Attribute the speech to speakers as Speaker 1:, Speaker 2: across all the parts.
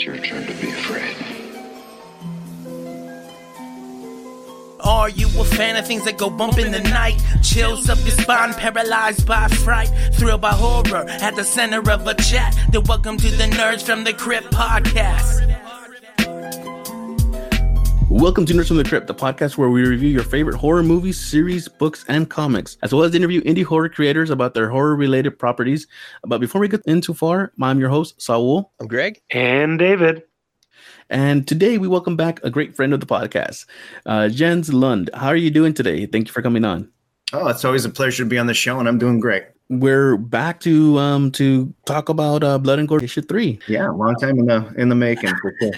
Speaker 1: It's your turn to be afraid.
Speaker 2: Are you a fan of things that go bump in the night? Chills up your spine, paralyzed by fright, thrilled by horror at the center of a chat. Then welcome to the Nerds from the Crypt podcast.
Speaker 3: Welcome to Nerds from the Crypt, the podcast where we review your favorite horror movies, series, books, and comics, as well as interview indie horror creators about their horror-related properties. But before we get in too far, I'm your host, Saul.
Speaker 4: I'm Greg.
Speaker 5: And David.
Speaker 3: And today we welcome back a great friend of the podcast, uh, Jens Lund. How are you doing today? Thank you for coming on.
Speaker 6: Oh, it's always a pleasure to be on the show, and I'm doing great.
Speaker 3: We're back to um to talk about uh, Blood and Gourd issue three.
Speaker 6: Yeah, long time in the in the making for sure.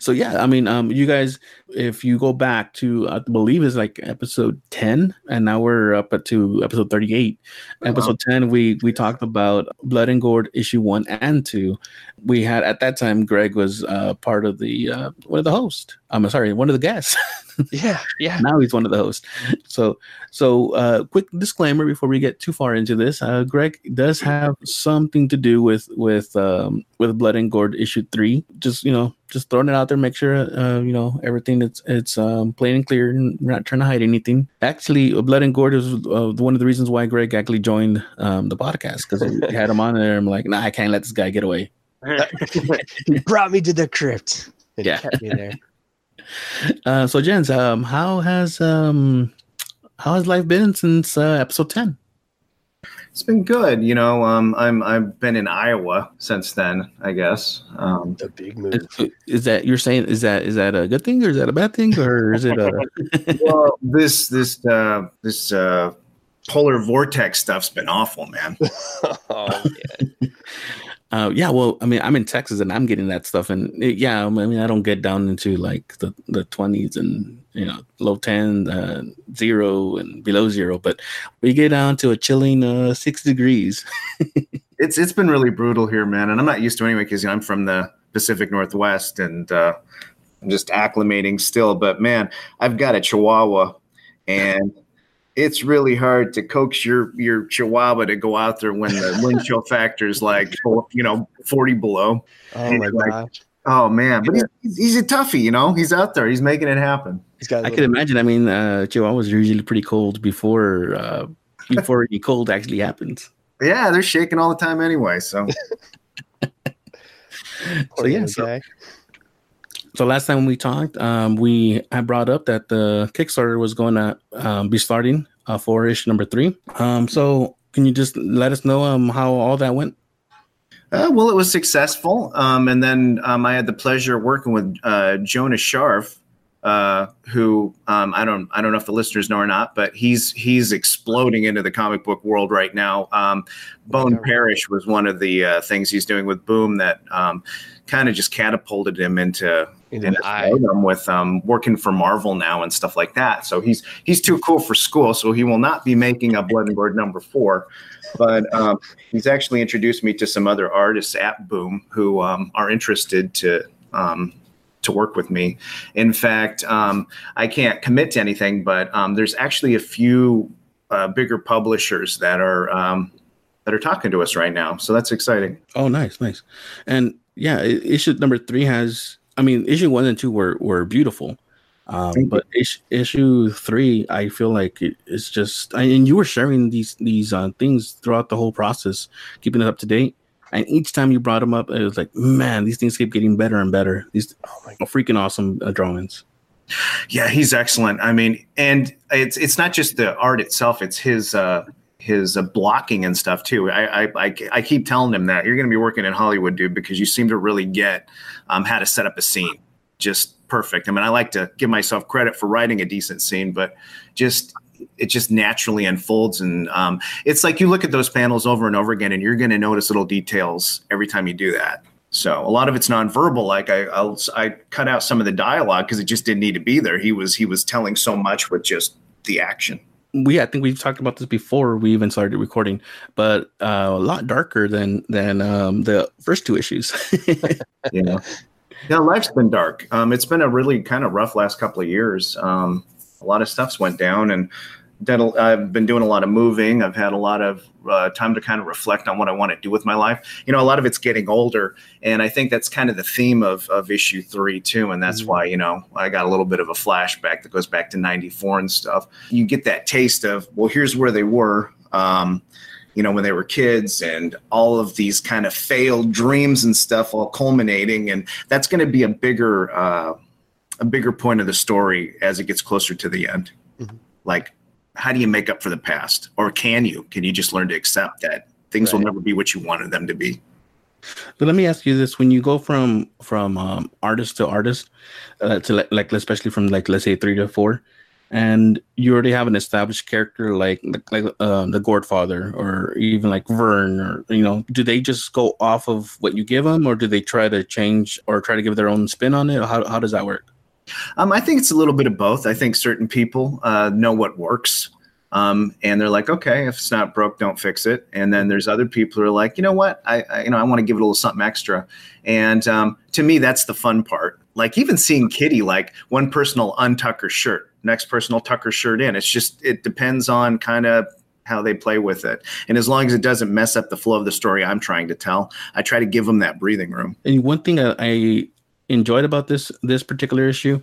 Speaker 3: So yeah, I mean, um, you guys, if you go back to, I believe it's like episode ten, and now we're up at to episode thirty-eight.
Speaker 6: Oh,
Speaker 3: Episode ten, we we talked about Blood and Gourd issue one and two. We had at that time, Greg was uh, part of the uh, one of the hosts. I'm sorry, one of the guests.
Speaker 4: Yeah, yeah.
Speaker 3: now he's one of the hosts. So, so uh, quick disclaimer before we get too far into this. Uh, Greg does have something to do with with um, with Blood and Gourd issue three. Just you know, just throwing it out there. Make sure uh, you know everything that's it's um, plain and clear. And we're not trying to hide anything. Actually, Blood and Gourd is uh, one of the reasons why Greg actually joined um, the podcast because we had him on there. I'm like, nah, I can't let this guy get away.
Speaker 4: He brought me to the crypt. And
Speaker 3: Yeah.
Speaker 4: kept me there.
Speaker 3: Uh, so, Jens, um, how has um, how has life been since uh, episode ten?
Speaker 6: It's been good, you know. Um, I'm I've been in Iowa since then, I guess. Um,
Speaker 4: The big move.
Speaker 3: Is, is that you're saying? Is that is that a good thing or is that a bad thing or is it a?
Speaker 6: well, this this uh, this uh, polar vortex stuff's been awful, man.
Speaker 4: oh, yeah.
Speaker 3: Uh, yeah, well, I mean, I'm in Texas and I'm getting that stuff, and it, yeah, I mean, I don't get down into like the the 20s and you know low 10, uh, zero, and below zero, but we get down to a chilling uh, six degrees.
Speaker 6: It's it's been really brutal here, man, and I'm not used to it anyway because I'm from the Pacific Northwest and uh, I'm just acclimating still. But man, I've got a Chihuahua, and it's really hard to coax your your Chihuahua to go out there when the wind chill factor is like you know 40 below.
Speaker 4: Oh my
Speaker 6: Like-
Speaker 4: gosh.
Speaker 6: Oh man, but he's, he's a toughie, you know. He's out there. He's making it happen.
Speaker 4: He's got a
Speaker 3: I could imagine. I mean, uh, Chihuahuas are usually pretty cold before uh, before any cold actually happens.
Speaker 6: Yeah, they're shaking all the time anyway. So
Speaker 3: so yeah, so- So last time we talked, um, we I brought up that the Kickstarter was going to um, be starting uh, for issue number three. Um, so can you just let us know um, how all that went?
Speaker 6: Uh, well, it was successful, um, and then um, I had the pleasure of working with uh, Jonas Scharf, uh, who um, I don't I don't know if the listeners know or not, but he's he's exploding into the comic book world right now. Um, Bone. Parish was one of the uh, things he's doing with Boom that um, kind of just catapulted him into
Speaker 4: Into
Speaker 6: stardom with um, working for Marvel now and stuff like that. So he's he's too cool for school, so he will not be making a Blood and Gourd number four. But um, he's actually introduced me to some other artists at Boom who um, are interested to um, to work with me. In fact, um, I can't commit to anything, but um, there's actually a few uh, bigger publishers that are um, that are talking to us right now. So that's exciting.
Speaker 3: Oh, nice, nice. And yeah, issue number three has. I mean, issue one and two were were beautiful, um, but issue, issue three, I feel like it, it's just. I, and you were sharing these these uh, things throughout the whole process, keeping it up to date. And each time you brought them up, it was like, man, these things keep getting better and better. These
Speaker 4: Oh my
Speaker 3: freaking awesome uh, drawings.
Speaker 6: Yeah, he's excellent. I mean, and it's it's not just the art itself; it's his uh, his uh, blocking and stuff too. I, I I I keep telling him that you're going to be working in Hollywood, dude, because you seem to really get um, how to set up a scene just perfect. I mean, I like to give myself credit for writing a decent scene, but just it just naturally unfolds. And um, it's like you look at those panels over and over again and you're going to notice little details every time you do that. So a lot of it's nonverbal like i I'll, i cut out some of the dialogue because it just didn't need to be there. He was he was telling so much with just the action.
Speaker 3: We I think we've talked about this before we even started recording, but uh, a lot darker than than um, the first two issues.
Speaker 6: you know yeah life's been dark. Um, it's been a really kind of rough last couple of years. Um, a lot of stuff's went down and done a, I've been doing a lot of moving. I've had a lot of uh, time to kind of reflect on what I want to do with my life. You know, a lot of it's getting older, and I think that's kind of the theme of of issue three too. And that's
Speaker 4: Mhm.
Speaker 6: why you know I got a little bit of a flashback that goes back to '94 and stuff. You get that taste of well, here's where they were. Um, you know, when they were kids and all of these kind of failed dreams and stuff all culminating. And that's going to be a bigger, uh, a bigger point of the story as it gets closer to the end.
Speaker 4: Mhm.
Speaker 6: Like, how do you make up for the past? Or can you? Can you just learn to accept that things will never be what you wanted them to be?
Speaker 3: But let me ask you this: When you go from from um, artist to artist, uh, to like, like especially from like let's say three to four, and you already have an established character like like, like um, the Godfather or even like Vern, or you know, do they just go off of what you give them, or do they try to change or try to give their own spin on it? How how does that work?
Speaker 6: Um, I think it's a little bit of both. I think certain people uh, know what works. Um, and they're like, okay, if it's not broke, don't fix it. And then there's other people who are like, you know what, I, I you know, I want to give it a little something extra. And um, to me, that's the fun part. Like even seeing Kitty, like one person will untuck her shirt, next person will tuck her shirt in. It's just it depends on kind of how they play with it. And as long as it doesn't mess up the flow of the story I'm trying to tell, I try to give them that breathing room.
Speaker 3: And one thing I, I enjoyed about this this particular issue,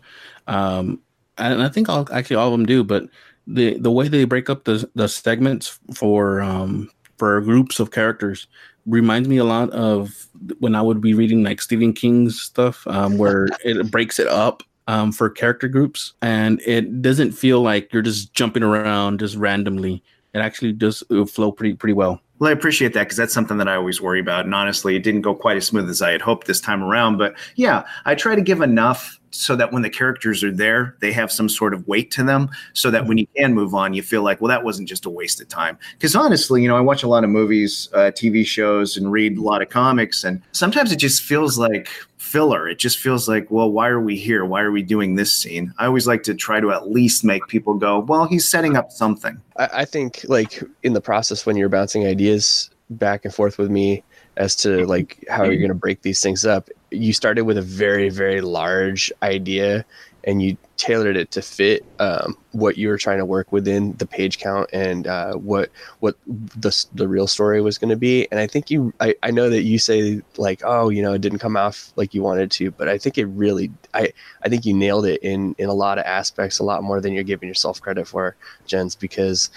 Speaker 3: um, and I think all, actually all of them do, but the the way they break up the the segments for um, for groups of characters reminds me a lot of when I would be reading like Stephen King's stuff, um, where it breaks it up um, for character groups, and it doesn't feel like you're just jumping around just randomly. It actually does uh, flow pretty pretty well.
Speaker 6: Well, I appreciate that because that's something that I always worry about. And honestly, it didn't go quite as smooth as I had hoped this time around. But yeah, I try to give enough so that when the characters are there, they have some sort of weight to them so that when you can move on, you feel like, well, that wasn't just a waste of time. Because honestly, you know, I watch a lot of movies, uh, TV shows, and read a lot of comics. And sometimes it just feels like filler. It just feels like, well, why are we here? Why are we doing this scene? I always like to try to at least make people go, well, he's setting up something.
Speaker 4: I, I think like in the process when you're bouncing ideas back and forth with me as to like how you're going to break these things up you started with a very very large idea and you tailored it to fit um, what you were trying to work within the page count and uh, what what the, the real story was going to be. And i think you I, I know that you say like oh you know it didn't come off like you wanted to but i think it really i i think you nailed it in in a lot of aspects a lot more than you're giving yourself credit for jens because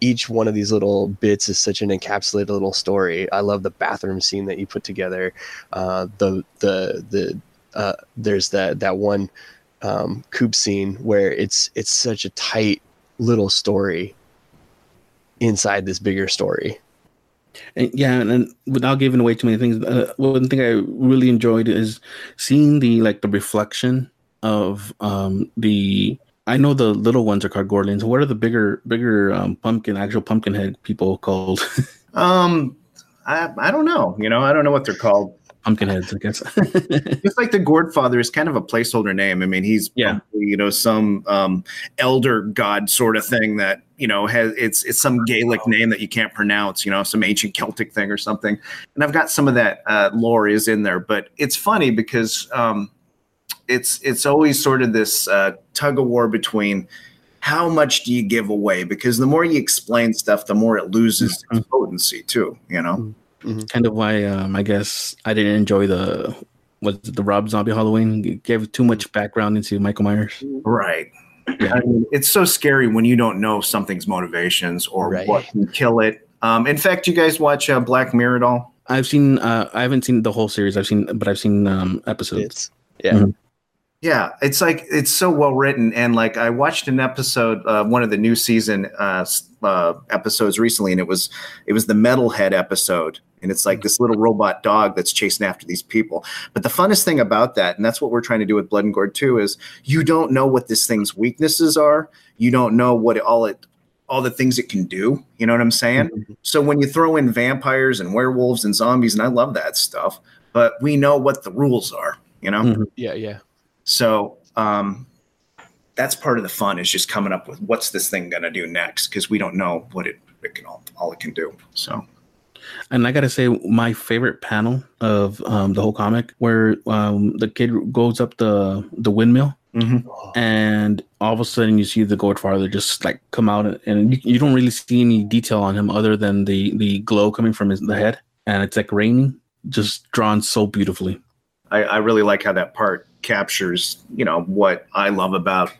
Speaker 4: each one of these little bits is such an encapsulated little story. I love the bathroom scene that you put together. Uh, the the the uh, there's that that one um, coop scene where it's it's such a tight little story inside this bigger story.
Speaker 3: And yeah, and, and without giving away too many things, uh, one thing I really enjoyed is seeing the like the reflection of um the. I know the little ones are called Gourdlings. What are the bigger, bigger um, pumpkin, actual pumpkin head people called?
Speaker 6: Um, I, I don't know. You know, I don't know what they're called.
Speaker 3: pumpkin heads, I guess.
Speaker 6: Just like the Godfather is kind of a placeholder name. I mean, he's
Speaker 3: Yeah.
Speaker 6: probably, you know some um, elder god sort of thing that you know has it's it's some Gaelic name that you can't pronounce. You know, some ancient Celtic thing or something. And I've got some of that uh, lore is in there, but it's funny because um, it's it's always sort of this uh, tug of war between how much do you give away because the more you explain stuff the more it loses its potency too you know
Speaker 3: kind of why um, I guess I didn't enjoy the was it the Rob Zombie Halloween. It gave too much background into Michael Myers.
Speaker 6: Right. I mean, it's so scary when you don't know something's motivations or
Speaker 4: Right.
Speaker 6: what can kill it. Um, in fact, you guys watch uh, Black Mirror at all?
Speaker 3: I've seen. Uh, I haven't seen the whole series. I've seen, but I've seen um, episodes.
Speaker 4: It's yeah.
Speaker 3: Mhm.
Speaker 6: Yeah, it's like it's so well written, and like I watched an episode, uh, one of the new season uh, uh, episodes recently, and it was it was the Metalhead episode, and it's like this little robot dog that's chasing after these people. But the funnest thing about that, and that's what we're trying to do with Blood and Gourd too, is you don't know what this thing's weaknesses are. You don't know what all it all the things it can do. You know what I'm saying? So when you throw in vampires and werewolves and zombies, and I love that stuff, but we know what the rules are. You know.
Speaker 3: Mhm.
Speaker 4: Yeah, yeah.
Speaker 6: So um, that's part of the fun is just coming up with what's this thing going to do next because we don't know what it, it can all, all it can do. So
Speaker 3: And I gotta say, my favorite panel of um, the whole comic, where um, the kid goes up the the windmill
Speaker 6: Mhm.
Speaker 3: and all of a sudden you see the Godfather just like come out, and, and you, you don't really see any detail on him other than the the glow coming from his the head, and it's like raining, just drawn so beautifully.
Speaker 6: I, I really like how that part captures, you know, what I love about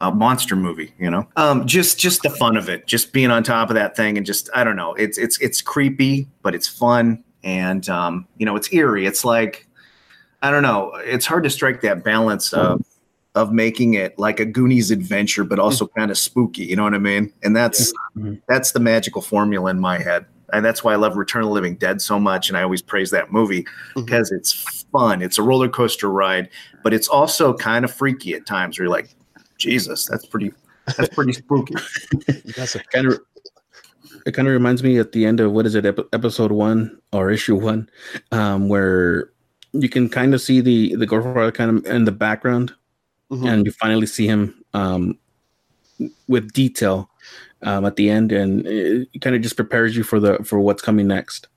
Speaker 6: a monster movie. You know, um, just just the fun of it, just being on top of that thing, and just I don't know, it's it's it's creepy, but it's fun, and um, you know, it's eerie. It's like I don't know, it's hard to strike that balance of of making it like a Goonies adventure, but also kind of spooky. You know what I mean? And that's
Speaker 3: Mhm.
Speaker 6: that's the magical formula in my head. And that's why I love Return of the Living Dead so much. And I always praise that movie
Speaker 4: Mhm.
Speaker 6: because it's fun. It's a roller coaster ride, but it's also kind of freaky at times where you're like, Jesus, that's pretty that's pretty spooky.
Speaker 4: You guys are-
Speaker 3: kind of it kind of reminds me at the end of what is it ep- episode one or issue one um where you can kind of see the the Godfather kind of in the background
Speaker 4: Mhm.
Speaker 3: and you finally see him um with detail um at the end and it kind of just prepares you for the for what's coming next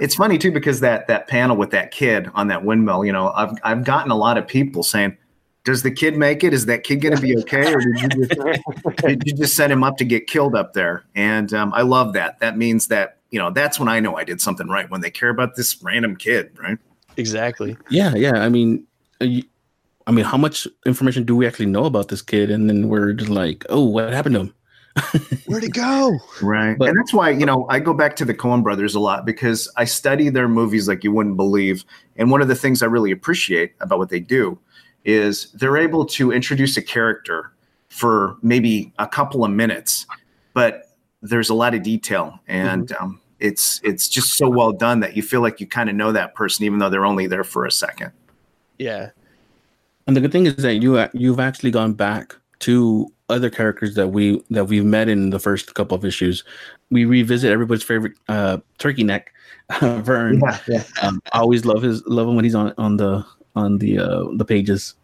Speaker 6: It's funny too because that that panel with that kid on that windmill, you know, I've I've gotten a lot of people saying, "Does the kid make it? Is that kid going to be okay, or did you just did you just set him up to get killed up there?" And um, I love that. That means that you know that's when I know I did something right when they care about this random kid, right?
Speaker 4: exactly.
Speaker 3: yeah yeah i mean uh, you, i mean how much information do we actually know about this kid and then we're just like oh what happened to him
Speaker 4: Where'd it go?
Speaker 6: Right.
Speaker 3: But-
Speaker 6: and that's why, you know, I go back to the Coen brothers a lot because I study their movies like you wouldn't believe. And one of the things I really appreciate about what they do is they're able to introduce a character for maybe a couple of minutes, but there's a lot of detail and um, it's it's just so well done that you feel like you kind of know that person even though they're only there for a second.
Speaker 4: Yeah.
Speaker 3: And the good thing is that you uh, you've actually gone back to other characters that we that we've met in the first couple of issues. We revisit everybody's favorite uh, turkey neck, Vern.
Speaker 6: yeah.
Speaker 3: Um, I always love his love him when he's on on the on the uh, the pages.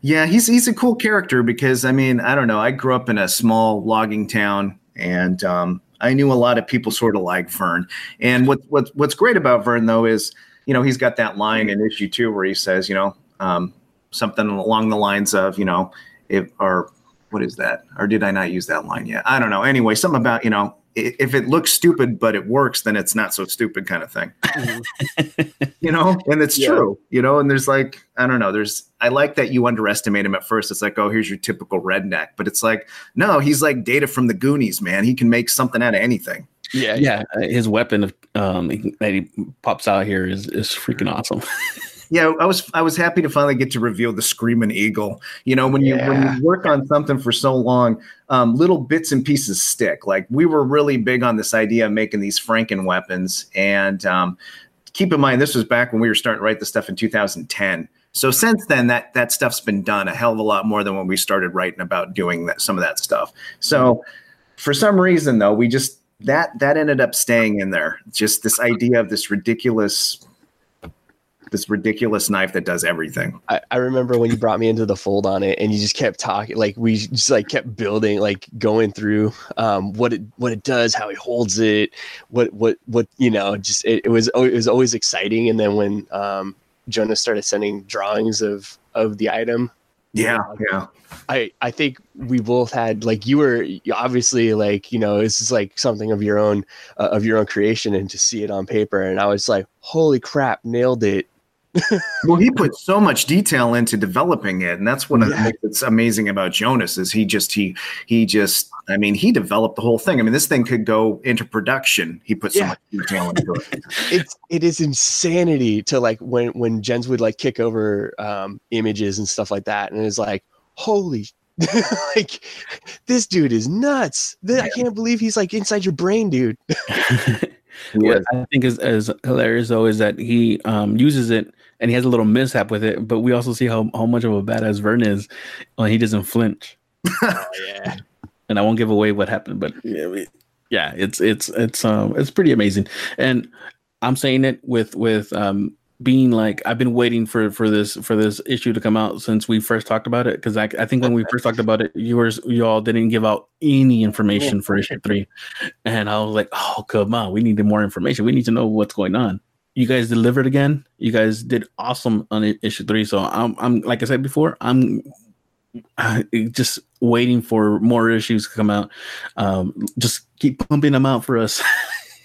Speaker 6: Yeah, he's he's a cool character because I mean, I don't know. I grew up in a small logging town, and um, I knew a lot of people sort of like Vern. And what what what's great about Vern though is, you know, he's got that line in issue two where he says, you know, um, something along the lines of, you know, if or what is that? Or did I not use that line yet? I don't know. Anyway, something about you know, if it looks stupid but it works, then it's not so stupid, kind of thing you know and it's
Speaker 4: Yeah.
Speaker 6: true you know and there's like i don't know there's i like that you underestimate him at first it's like oh here's your typical redneck but it's like no he's like data from the goonies man he can make something out of anything
Speaker 4: Yeah.
Speaker 3: Yeah, his weapon of um that he pops out here is is freaking awesome.
Speaker 6: yeah i was i was happy to finally get to reveal the screaming eagle. You know when you when you work on something for so long um, little bits and pieces stick. Like we were really big on this idea of making these franken weapons and um, keep in mind this was back when we were starting to write the stuff in 2010 so since then that that stuff's been done a hell of a lot more than when we started writing about doing that some of that stuff. So for some reason though we just that that ended up staying in there. Just this idea of this ridiculous this ridiculous knife that does everything.
Speaker 4: I, I remember when you brought me into the fold on it and you just kept talking like we just like kept building like going through um what it what it does how he holds it what what what you know just it, it was it was always exciting. And then when um Jonas started sending drawings of of the item
Speaker 6: yeah yeah.
Speaker 4: I I think we both had like you were obviously like you know this is like something of your own uh, of your own creation and to see it on paper. And I was like holy crap nailed it
Speaker 6: well he put so much detail into developing it and that's what
Speaker 4: Yeah.
Speaker 6: makes it's amazing about jonas is he just he he just i mean he developed the whole thing. I mean this thing could go into production. He put so
Speaker 4: Yeah.
Speaker 6: much detail into it.
Speaker 4: It's it is insanity to like when when Jens would like kick over um images and stuff like that and it's like holy like this dude is nuts. Th- I can't believe he's like inside your brain dude.
Speaker 3: What I think is as hilarious though is that he um, uses it and he has a little mishap with it, but we also see how, how much of a badass Vern is when he doesn't flinch.
Speaker 4: oh yeah
Speaker 3: And I won't give away what happened, but yeah, we- yeah, it's it's it's um it's pretty amazing. And I'm saying it with with um being like I've been waiting for for this for this issue to come out since we first talked about it because I, I think when we first talked about it you were you all didn't give out any information for issue three and I was like oh come on we need more information we need to know what's going on you guys delivered again. You guys did awesome on issue three. So I'm, I'm like I said before, I'm uh, just waiting for more issues to come out. Um, just keep pumping them out for us.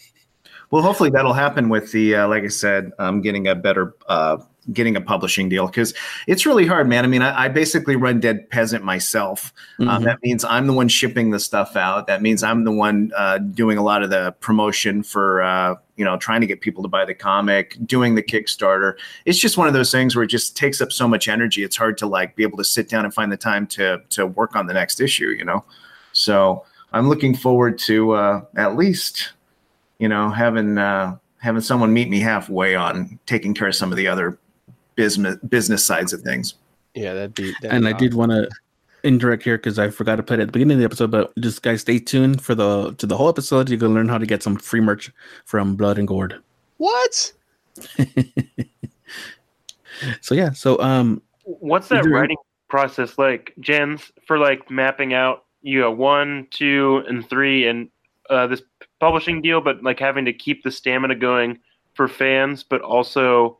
Speaker 6: well, hopefully that'll happen with the, uh, like I said, um, getting a better uh, getting a publishing deal because it's really hard, man. I mean, I, I basically run Dead Peasant myself. Um, mm-hmm. Um, that means I'm the one shipping the stuff out. That means I'm the one uh, doing a lot of the promotion for, uh, you know, trying to get people to buy the comic, doing the Kickstarter. It's just one of those things where it just takes up so much energy. It's hard to like be able to sit down and find the time to to work on the next issue. You know, so I'm looking forward to uh, at least, you know, having uh, having someone meet me halfway on taking care of some of the other business business sides of things.
Speaker 4: Yeah, that'd be. That'd
Speaker 3: and
Speaker 4: be
Speaker 3: I did want to indirect here because I forgot to put it at the beginning of the episode. But just guys, stay tuned for the to the whole episode. You can learn how to get some free merch from Blood and Gourd.
Speaker 4: What?
Speaker 3: so yeah, so um,
Speaker 1: what's that writing process like, Jens, for like mapping out you know one, two, and three, and uh, this publishing deal, but like having to keep the stamina going for fans, but also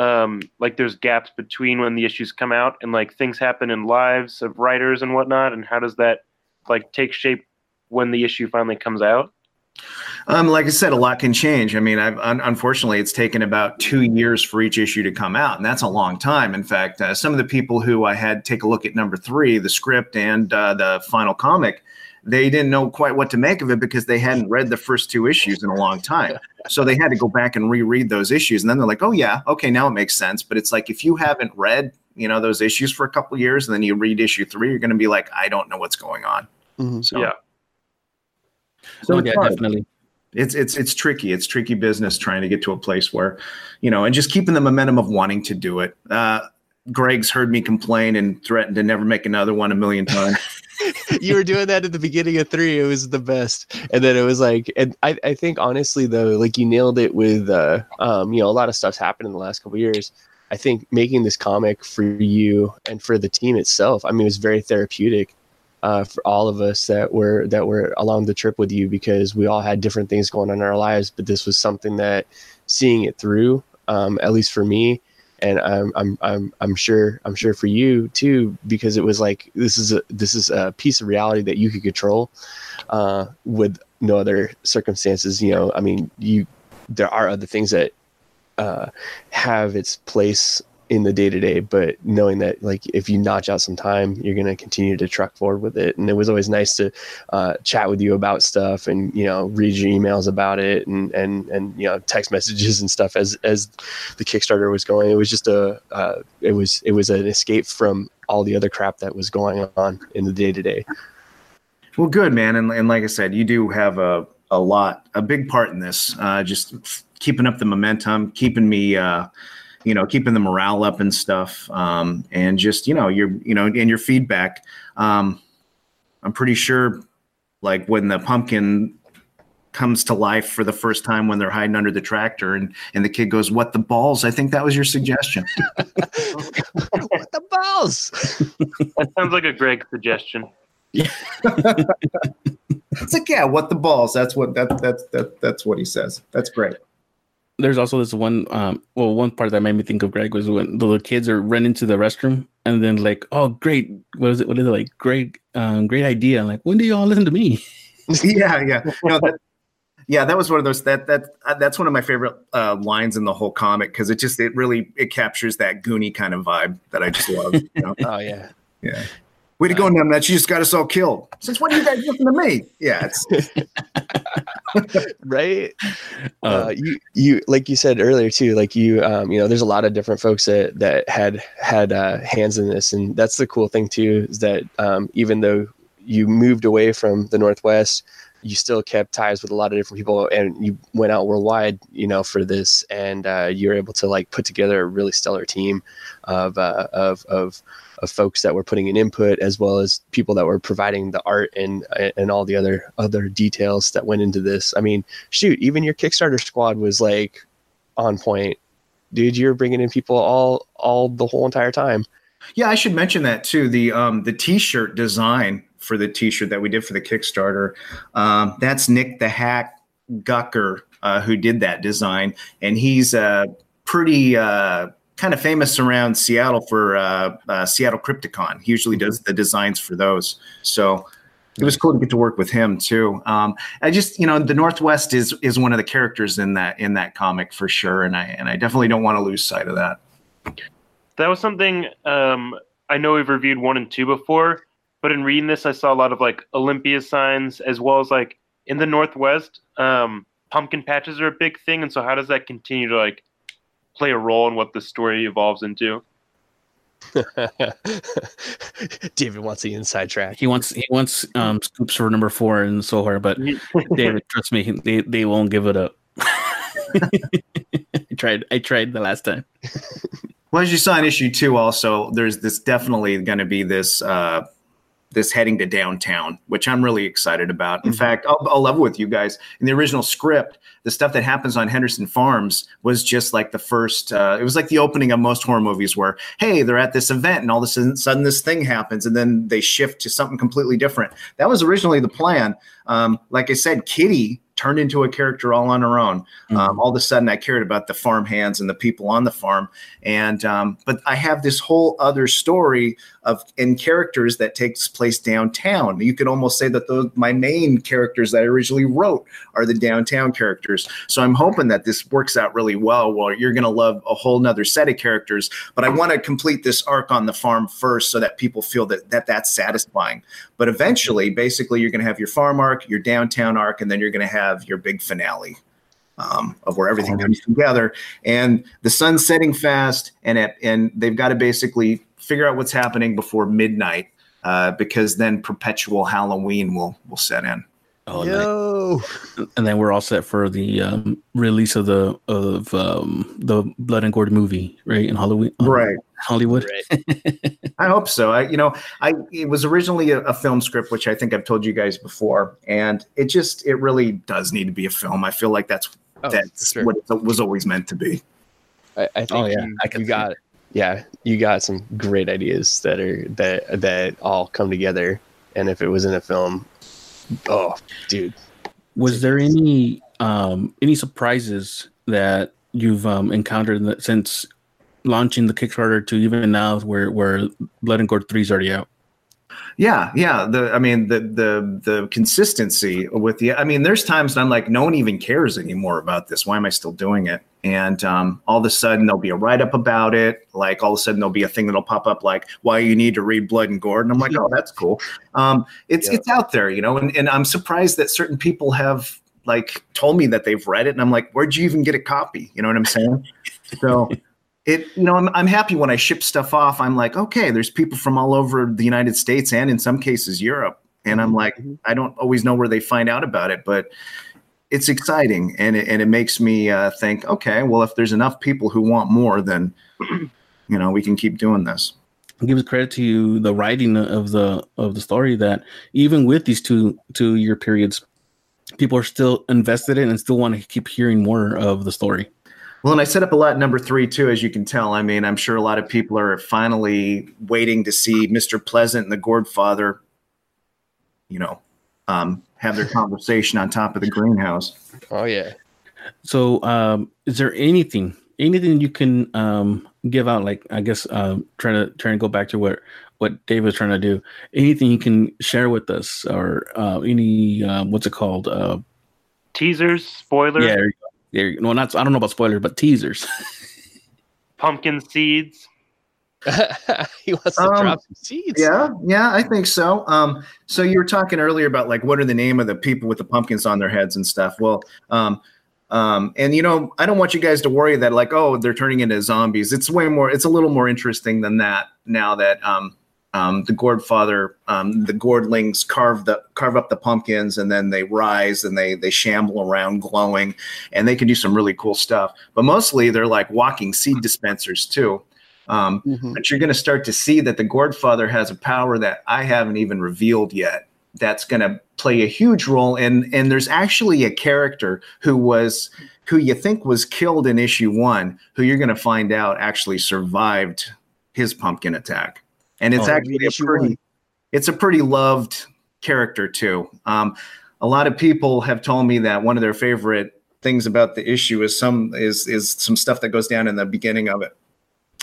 Speaker 1: um, like there's gaps between when the issues come out and like things happen in lives of writers and whatnot and how does that like take shape when the issue finally comes out
Speaker 6: um, like I said, a lot can change. I mean, un- unfortunately, it's taken about two years for each issue to come out, and that's a long time. In fact, uh, some of the people who I had take a look at number three, the script and uh, the final comic, they didn't know quite what to make of it because they hadn't read the first two issues in a long time. So they had to go back and reread those issues. And then they're like, oh, yeah, okay, now it makes sense. But it's like if you haven't read, you know, those issues for a couple years and then you read issue three, you're going to be like, I don't know what's going on.
Speaker 1: Mm-hmm. So, yeah.
Speaker 3: So oh, yeah, definitely.
Speaker 6: It's it's it's tricky. It's tricky business trying to get to a place where, you know, and just keeping the momentum of wanting to do it. Uh, Greg's heard me complain and threatened to never make another one a million times.
Speaker 4: you were doing that at the beginning of three. It was the best. And then it was like, and I, I think honestly though, like you nailed it with, uh, um, you know, a lot of stuff's happened in the last couple years. I think making this comic for you and for the team itself, I mean, it was very therapeutic uh, for all of us that were that were along the trip with you because we all had different things going on in our lives. But this was something that seeing it through, um, at least for me, and I'm I'm I'm I'm sure I'm sure for you too because it was like this is a this is a piece of reality that you could control uh, with no other circumstances. You know, I mean, you there are other things that uh, have its place in the day to day, but knowing that like if you notch out some time, you're gonna continue to truck forward with it. And it was always nice to uh, chat with you about stuff and you know read your emails about it and and and you know text messages and stuff as as the Kickstarter was going. It was just a uh, it was it was an escape from all the other crap that was going on in the day to day.
Speaker 6: Well, good man, and and like I said, you do have a a lot a big part in this. Uh, just keeping up the momentum, keeping me. Uh, you know, keeping the morale up and stuff. Um, and just, you know, your, you know, and your feedback. Um, I'm pretty sure like when the pumpkin comes to life for the first time when they're hiding under the tractor and and the kid goes what the balls? I think that was your suggestion.
Speaker 4: What the balls?
Speaker 1: That sounds like a greg suggestion.
Speaker 6: Yeah it's like yeah what the balls? That's what that, that's that, that's what he says. That's great
Speaker 3: there's also this one um well one part that made me think of greg was when the little kids are running to the restroom and then like oh great what is it what is it like great um great idea like when do y'all listen to me
Speaker 6: yeah yeah that, yeah that was one of those that that uh, that's one of my favorite uh, lines in the whole comic because it just it really it captures that goony kind of vibe that i just love you know?
Speaker 4: oh yeah
Speaker 6: yeah Way to go, Numbnuts. You just got us all killed. Since when do you guys listen to me? Yeah.
Speaker 4: right. Uh, uh, you, you, like you said earlier too, like you, um, you know, there's a lot of different folks that, that had, had, uh, hands in this. And that's the cool thing too, is that, um, even though you moved away from the Northwest, you still kept ties with a lot of different people and you went out worldwide you know for this and uh, you're able to like put together a really stellar team of uh, of of of folks that were putting in input as well as people that were providing the art and and all the other other details that went into this. I mean shoot even your kickstarter squad was like on point. Dude you're bringing in people all all the whole entire time.
Speaker 6: Yeah i should mention that too. The um the t-shirt design for the t-shirt that we did for the kickstarter um that's nick the hack gucker uh, who did that design, and he's uh, pretty uh, kind of famous around Seattle for uh, uh, Seattle Crypticon. He usually does the designs for those. So it was cool to get to work with him too. Um, I just, you know, the Northwest is is one of the characters in that in that comic for sure, and I and I definitely don't want to lose sight of that.
Speaker 1: That was something um, I know we've reviewed one and two before, but in reading this, I saw a lot of like Olympia signs as well as like in the Northwest, um, pumpkin patches are a big thing, and so how does that continue to like play a role in what the story evolves into?
Speaker 4: David wants the inside track.
Speaker 3: He wants he wants um, scoops for number four and so hard, but David, trust me, they they won't give it up. I tried. I tried the last time.
Speaker 6: Well, as you saw in issue two, also there's this definitely going to be this uh, this heading to downtown, which I'm really excited about. In mm-hmm. fact, I'll, I'll level with you guys. In the original script, the stuff that happens on Henderson Farms was just like the first. Uh, it was like the opening of most horror movies, where hey, they're at this event, and all of a sudden this thing happens, and then they shift to something completely different. That was originally the plan. Um, like I said, Kitty turned into a character all on her own. Mm-hmm. Um, all of a sudden, I cared about the farm hands and the people on the farm. And um, but I have this whole other story of in characters that takes place downtown. You could almost say that those my main characters that I originally wrote are the downtown characters. So I'm hoping that this works out really well. Well, you're going to love a whole nother set of characters, but I want to complete this arc on the farm first so that people feel that, that that's satisfying. But eventually, basically, you're going to have your farm arc, your downtown arc, and then you're going to have have your big finale um, of where everything comes together. And the sun's setting fast, and it, and they've got to basically figure out what's happening before midnight, uh, because then perpetual Halloween will will set in.
Speaker 3: Oh, Yo. and then we're all set for the um, release of the of um, the Blood and Gourd movie, right? In Halloween,
Speaker 6: right?
Speaker 3: Hollywood.
Speaker 6: Right. I hope so. I, you know, I it was originally a, a, film script, which I think I've told you guys before, and it just it really does need to be a film. I feel like that's oh, that's sure. what it was always meant to be.
Speaker 4: I, I think oh, yeah. you, I can you got yeah, you got some great ideas that are that that all come together, and if it was in a film, oh, dude.
Speaker 3: Was there any um, any surprises that you've um, encountered since launching the Kickstarter to even now, where where Blood and Gourd three is already out?
Speaker 6: Yeah, yeah. The I mean the the the consistency with the I mean, there's times I'm like, no one even cares anymore about this. Why am I still doing it? And um, all of a sudden there'll be a write up about it. Like all of a sudden there'll be a thing that'll pop up like why you need to read Blood and Gourd. And I'm like, oh, that's cool. Um, it's yeah. it's out there, you know. And and I'm surprised that certain people have like told me that they've read it, and I'm like, where'd you even get a copy? You know what I'm saying? So it you know I'm, I'm happy when i ship stuff off. I'm like okay there's people from all over the united states and in some cases europe. And i'm like mm-hmm. i don't always know where they find out about it but it's exciting. And it, and it makes me uh, think okay well if there's enough people who want more then you know we can keep doing this.
Speaker 3: Gives credit to you the writing of the of the story that even with these two two year periods people are still invested in and still want to keep hearing more of the story
Speaker 6: well, and I set up a lot number three too, as you can tell. I mean, I'm sure a lot of people are finally waiting to see Mr. Pleasant and the Gourd Father, you know, um, have their conversation on top of the greenhouse.
Speaker 4: Oh yeah.
Speaker 3: So, um, is there anything, anything you can um, give out? Like, I guess, um, trying to trying to go back to what what Dave was trying to do. Anything you can share with us, or uh, any uh, what's it called? Uh,
Speaker 1: Teasers, spoilers.
Speaker 3: Yeah, there, no, not I don't know about spoilers, but teasers.
Speaker 1: Pumpkin seeds.
Speaker 4: he wants to um, drop some seeds.
Speaker 6: Yeah, yeah, I think so. Um, so you were talking earlier about like what are the name of the people with the pumpkins on their heads and stuff. Well, um, um, and you know, I don't want you guys to worry that like, oh, they're turning into zombies. It's way more. It's a little more interesting than that now that um, um, the gourd father, um, the gourdlings carve the carve up the pumpkins, and then they rise and they they shamble around glowing, and they can do some really cool stuff. But mostly they're like walking seed dispensers too. Um, mm-hmm. But you're going to start to see that the gourd father has a power that I haven't even revealed yet. That's going to play a huge role, and and there's actually a character who was who you think was killed in issue one, who you're going to find out actually survived his pumpkin attack and it's oh, actually a pretty it's a pretty loved character too. Um, a lot of people have told me that one of their favorite things about the issue is some is is some stuff that goes down in the beginning of it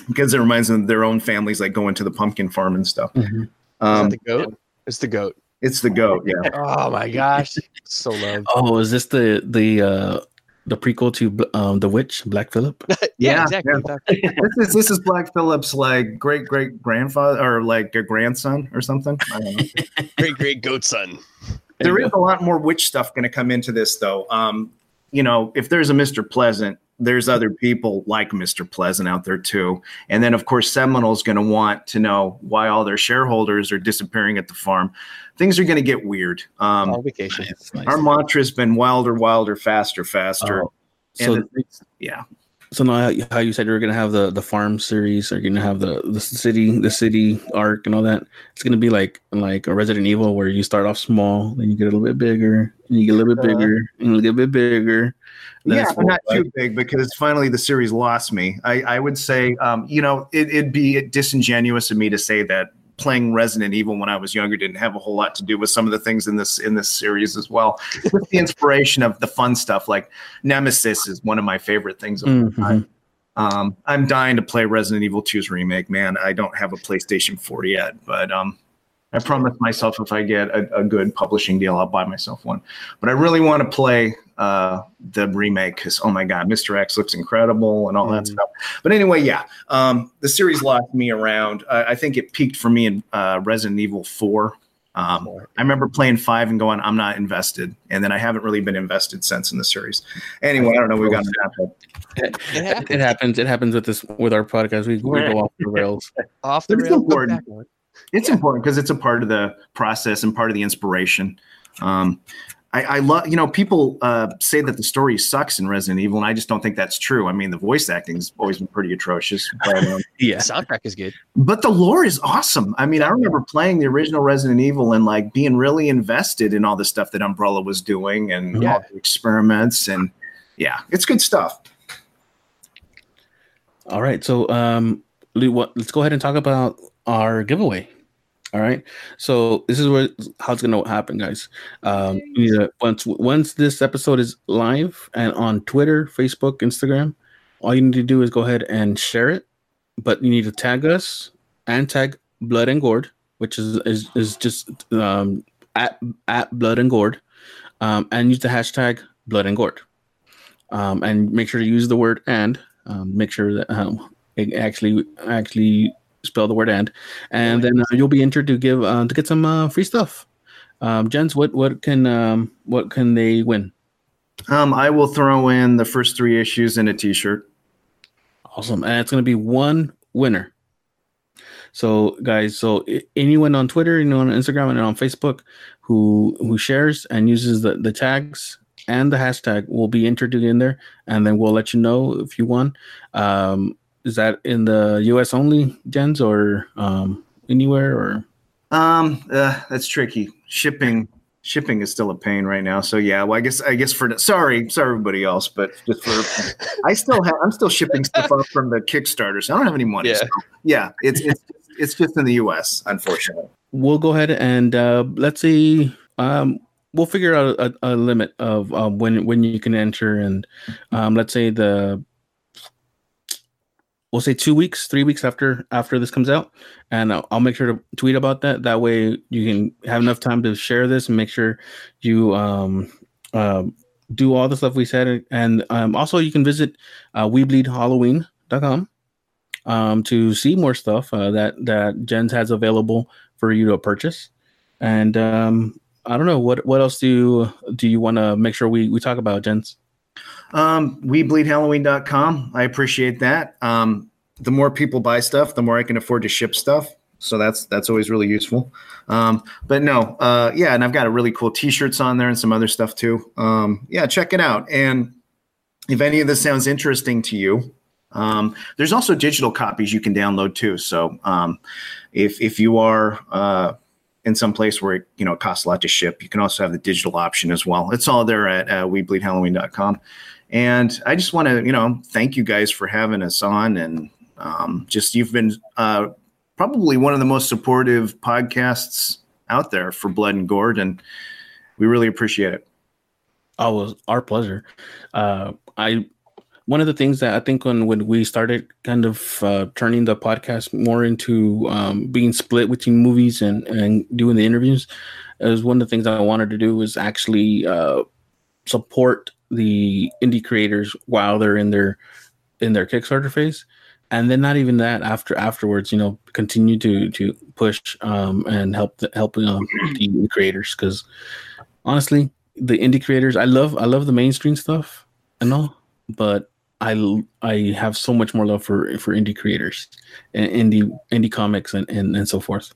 Speaker 6: because it reminds them of their own families like going to the pumpkin farm and stuff.
Speaker 3: Mhm.
Speaker 4: Is
Speaker 6: Um,
Speaker 4: that the goat? It's the goat.
Speaker 6: it's the goat, yeah.
Speaker 4: Oh my gosh, so loved.
Speaker 3: Oh, is this the the uh the prequel to um the witch Black Phillip?
Speaker 4: yeah,
Speaker 6: yeah,
Speaker 4: exactly.
Speaker 6: yeah. this is this is Black Phillip's like great great grandfather or like a grandson or something. I don't know.
Speaker 4: Great great goat son.
Speaker 3: There
Speaker 6: there
Speaker 3: you
Speaker 6: is a lot more witch stuff going to come into this though um you know if there's a mr pleasant there's other people like mr pleasant out there too. And then of course seminole's going to want to know why all their shareholders are disappearing at the farm. Things are going to get weird. Um
Speaker 4: On vacation.
Speaker 3: Nice,
Speaker 6: our mantra's been wilder wilder faster faster.
Speaker 3: Oh,
Speaker 6: and
Speaker 3: so
Speaker 6: yeah
Speaker 3: so now how- you said you were gonna have the the farm series, or you're gonna have the the city the city arc and all that. It's gonna be like like a Resident Evil where you start off small, then you get a little bit bigger, and you get a little bit
Speaker 4: Uh,
Speaker 3: bigger, and you get a bit bigger.
Speaker 6: yeah, but not too big because finally the series lost me. I, I would say, um, you know, it, it'd be disingenuous of me to say that playing Resident Evil when I was younger didn't have a whole lot to do with some of the things in this in this series as well. Just the inspiration of the fun stuff, like Nemesis is one of my favorite things of all
Speaker 3: Mhm.
Speaker 6: time. Um, I'm dying to play Resident Evil 2's remake, man. I don't have a PlayStation 4 yet, but um, I promised myself if I get a, a good publishing deal, I'll buy myself one. But I really want to play uh, the remake because, oh my God, Mr. X looks incredible and all that
Speaker 4: Mhm.
Speaker 6: stuff. But anyway, yeah, um, the series locked me around. I, I think it peaked for me in uh, Resident Evil 4. Um, I remember playing five and going, I'm not invested. And then I haven't really been invested since in the series. Anyway, I don't know. We got to
Speaker 4: It
Speaker 3: It,
Speaker 4: happened.
Speaker 3: it happens. It happens with this with our podcast. We, we go off the rails.
Speaker 4: Off the
Speaker 6: But it's
Speaker 4: rails. but
Speaker 6: important.
Speaker 4: back on.
Speaker 6: it's important because it's a part of the process and part of the inspiration. Um, I, I love, you know, people uh, say that the story sucks in Resident Evil, and I just don't think that's true. I mean, the voice acting's always been pretty atrocious, but, um,
Speaker 3: Yeah.
Speaker 4: Soundtrack is good.
Speaker 6: but the lore is awesome. I mean, I remember playing the original Resident Evil and like being really invested in all the stuff that Umbrella was doing and
Speaker 4: Yeah.
Speaker 6: all the experiments, and yeah, it's good stuff.
Speaker 3: All right. So, um, Lou, what, let's go ahead and talk about our giveaway. All right. So this is what how it's gonna happen, guys. Um, once once this episode is live and on Twitter, Facebook, Instagram, all you need to do is go ahead and share it. But you need to tag us and tag Blood and Gourd, which is is, is just um, at at Blood and Gourd, um, and use the hashtag Blood and Gourd. Um, and make sure to use the word and um, make sure that um, it actually actually spell the word and and then uh, you'll be entered to give uh, to get some uh, free stuff. Um jens what what can um what can they win?
Speaker 6: Um, I will throw in the first three issues in a T-shirt.
Speaker 3: awesome and it's going to be one winner. So guys so anyone on twitter anyone on instagram and on facebook who who shares and uses the the tags and the hashtag will be entered in there and then we'll let you know if you won. Um is that in the us only jens or um anywhere or
Speaker 6: Um, uh, that's tricky. Shipping, shipping is still a pain right now. So yeah, well, I guess I guess for sorry, sorry everybody else, but just for I still have I'm still shipping stuff up from the Kickstarter, so I don't have any money.
Speaker 4: Yeah.
Speaker 6: So, yeah, it's it's it's just in the U.S. Unfortunately.
Speaker 3: we'll go ahead and uh, let's see. Um, we'll figure out a, a limit of um, when when you can enter, and um, let's say the we'll say two weeks, three weeks after after this comes out, and I'll, I'll make sure to tweet about that. That way, you can have enough time to share this and make sure you um, um do all the stuff we said, and um, also you can visit uh, WeBleedHalloween.com um, to see more stuff uh, that that Jens has available for you to purchase. And um, I don't know what what else do you, do you want to make sure we we talk about, Jens?
Speaker 6: Um, WeBleedHalloween.com. I appreciate that. Um, the more people buy stuff, the more I can afford to ship stuff. So that's that's always really useful. Um, but no, uh, yeah, and I've got a really cool T-shirts on there and some other stuff too. Um, yeah, check it out. And if any of this sounds interesting to you, um, there's also digital copies you can download too. So um, if if you are uh, in some place where it, you know it costs a lot to ship, you can also have the digital option as well. It's all there at uh, WeBleedHalloween.com. And I just want to you know thank you guys for having us on and um, just you've been uh, probably one of the most supportive podcasts out there for Blood and Gourd, and we really appreciate it.
Speaker 3: Oh, it was our pleasure. Uh, I one of the things that I think when when we started kind of uh, turning the podcast more into um, being split between movies and and doing the interviews, is one of the things I wanted to do was actually uh, support the indie creators while they're in their in their Kickstarter phase, and then not even that after afterwards, you know, continue to to push um, and help the, help um, the creators. Because honestly, the indie creators, I love I love the mainstream stuff and all, but I I have so much more love for for indie creators and indie indie comics and and, and so forth.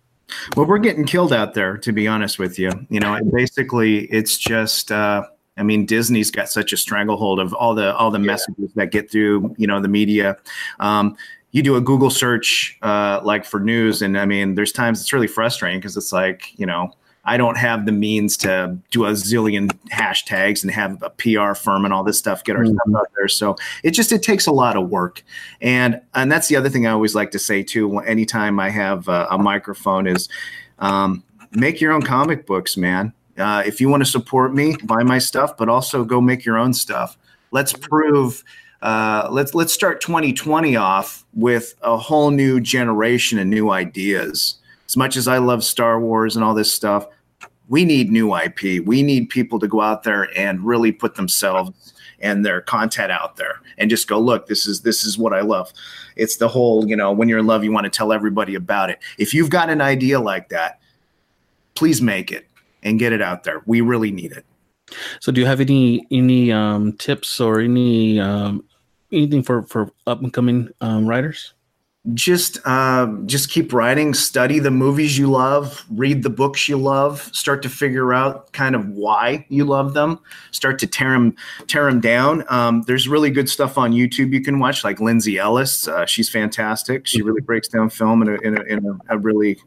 Speaker 6: Well, we're getting killed out there, to be honest with you. You know, and basically, it's just. Uh, I mean, Disney's got such a stranglehold of all the all the yeah. messages that get through, you know, the media. Um, you do a Google search uh, like for news, and I mean, there's times it's really frustrating because it's like, you know, I don't have the means to do a zillion hashtags and have a PR firm and all this stuff get our mm-hmm. stuff out there. So it just it takes a lot of work, and and that's the other thing I always like to say too. Anytime I have a, a microphone, is um, make your own comic books, man. Uh, if you want to support me, buy my stuff, but also go make your own stuff. Let's prove. Uh, let's let's start 2020 off with a whole new generation and new ideas as much as I love Star Wars and all this stuff, we need new IP. We need people to go out there and really put themselves and their content out there and just go, look, this is this is what I love. It's the whole, you know, when you're in love, you want to tell everybody about it. If you've got an idea like that, please make it and get it out there. We really need it.
Speaker 3: So, do you have any any um, tips or any um, anything for for up and coming um, writers?
Speaker 6: Just uh, just keep writing study the movies you love read the books you love start to figure out kind of why you love them start to tear them tear them down. Um, there's really good stuff on youtube you can watch like lindsay ellis uh, she's fantastic. She really breaks down film in a, in a, in a, a really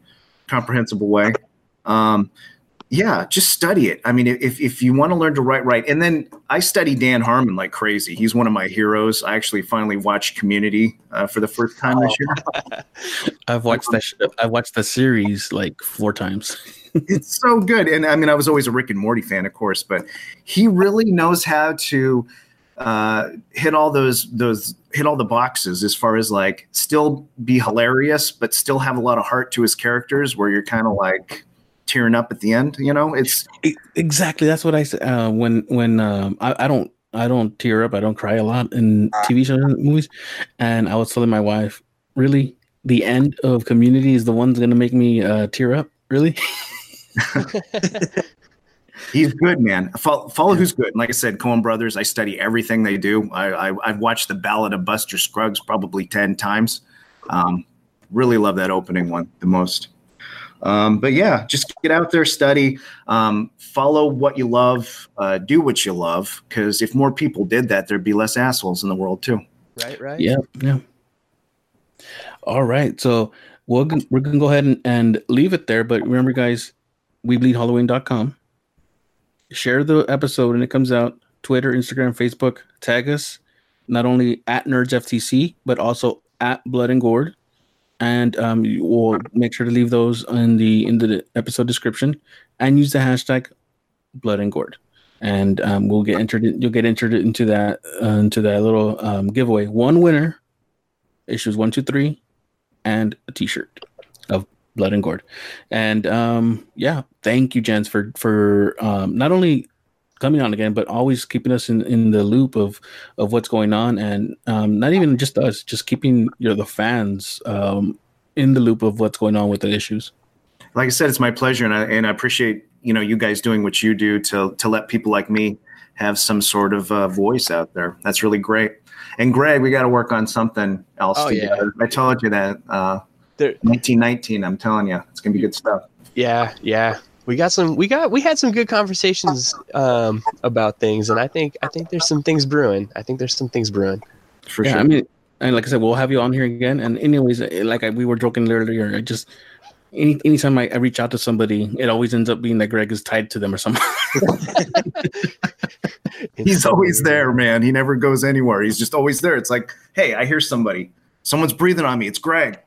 Speaker 6: comprehensible way. Um, yeah, just study it. I mean, if, if you want to learn to write, write. And then I study Dan Harmon like crazy. He's one of my heroes. I actually finally watched Community uh, for the first time this year.
Speaker 3: I've watched that. I've watched the series like four times.
Speaker 6: it's so good. And I mean, I was always a Rick and Morty fan, of course, but he really knows how to uh, hit all those those hit all the boxes as far as like still be hilarious, but still have a lot of heart to his characters. Where you're kind of like tearing up at the end. You know, it's
Speaker 3: exactly that's what I said uh, when when um, I, I don't I don't tear up. I don't cry a lot in TV shows and movies. And I was telling my wife, really, the end of Community is the one that's going to make me uh, tear up. Really.
Speaker 6: He's good, man. Follow, follow who's good. like I said, Coen Brothers. I study everything they do. I, I have watched the Ballad of Buster Scruggs probably ten times. Um, really love that opening one the most. Um, but yeah, just get out there, study, um, follow what you love, uh, do what you love. Because if more people did that, there'd be less assholes in the world too.
Speaker 4: Right, right.
Speaker 3: Yeah, yeah. All right, so we're gonna, we're gonna go ahead and, and leave it there. But remember, guys, we bleed Halloween.com. Share the episode when it comes out. Twitter, Instagram, Facebook. Tag us not only at Nerds FTC, but also at Blood and Gourd and um, we'll make sure to leave those in the in the episode description, and use the hashtag Blood and Gourd, and um, we'll get entered. In, you'll get entered into that uh, into that little um, giveaway. One winner, issues one, two, three, and a T-shirt of Blood and Gourd, and um, yeah, thank you, jens for for um, not only coming on again, but always keeping us in, in the loop of of what's going on, and um, not even just us, just keeping you know the fans um, in the loop of what's going on with the issues.
Speaker 6: Like I said, it's my pleasure, and I and I appreciate you know you guys doing what you do to to let people like me have some sort of uh, voice out there. That's really great. And Greg, we got to work on something else oh, together. Yeah. I told you that. Uh, 1919. I'm telling you, it's gonna be good stuff.
Speaker 4: Yeah, yeah we got some we got we had some good conversations um, about things and i think i think there's some things brewing. I think there's some things brewing.
Speaker 3: For yeah, sure. i mean and like i said we'll have you on here again. And anyways like I, we were joking earlier i just any anytime I, I reach out to somebody it always ends up being that greg is tied to them or something.
Speaker 6: He's always there man. He never goes anywhere. He's just always there. It's like hey i hear somebody. Someone's breathing on me. It's greg.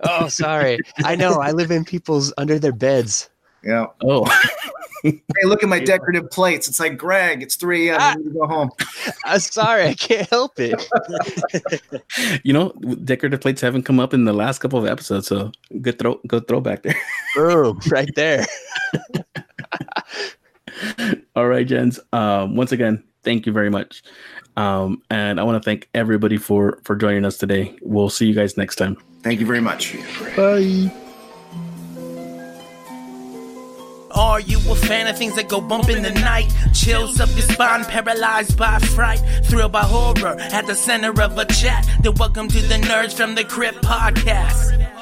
Speaker 4: Oh sorry. I know. I live in people's under their beds
Speaker 6: yeah.
Speaker 3: Oh.
Speaker 6: hey, look at my decorative plates. It's like Greg. It's three a.m. I need to go home.
Speaker 4: I'm sorry, I can't help it.
Speaker 3: you know, decorative plates haven't come up in the last couple of episodes, so good throw, good throwback there.
Speaker 4: Boom, right there.
Speaker 3: All right, Jens. Um, once again, thank you very much. Um, and I want to thank everybody for for joining us today. We'll see you guys next time.
Speaker 6: Thank you very much.
Speaker 3: Bye.
Speaker 2: Are you a fan of things that go bump in the night? Chills up your spine, paralyzed by fright, thrilled by horror at the center of a chat. Then welcome to the Nerds from the Crypt podcast.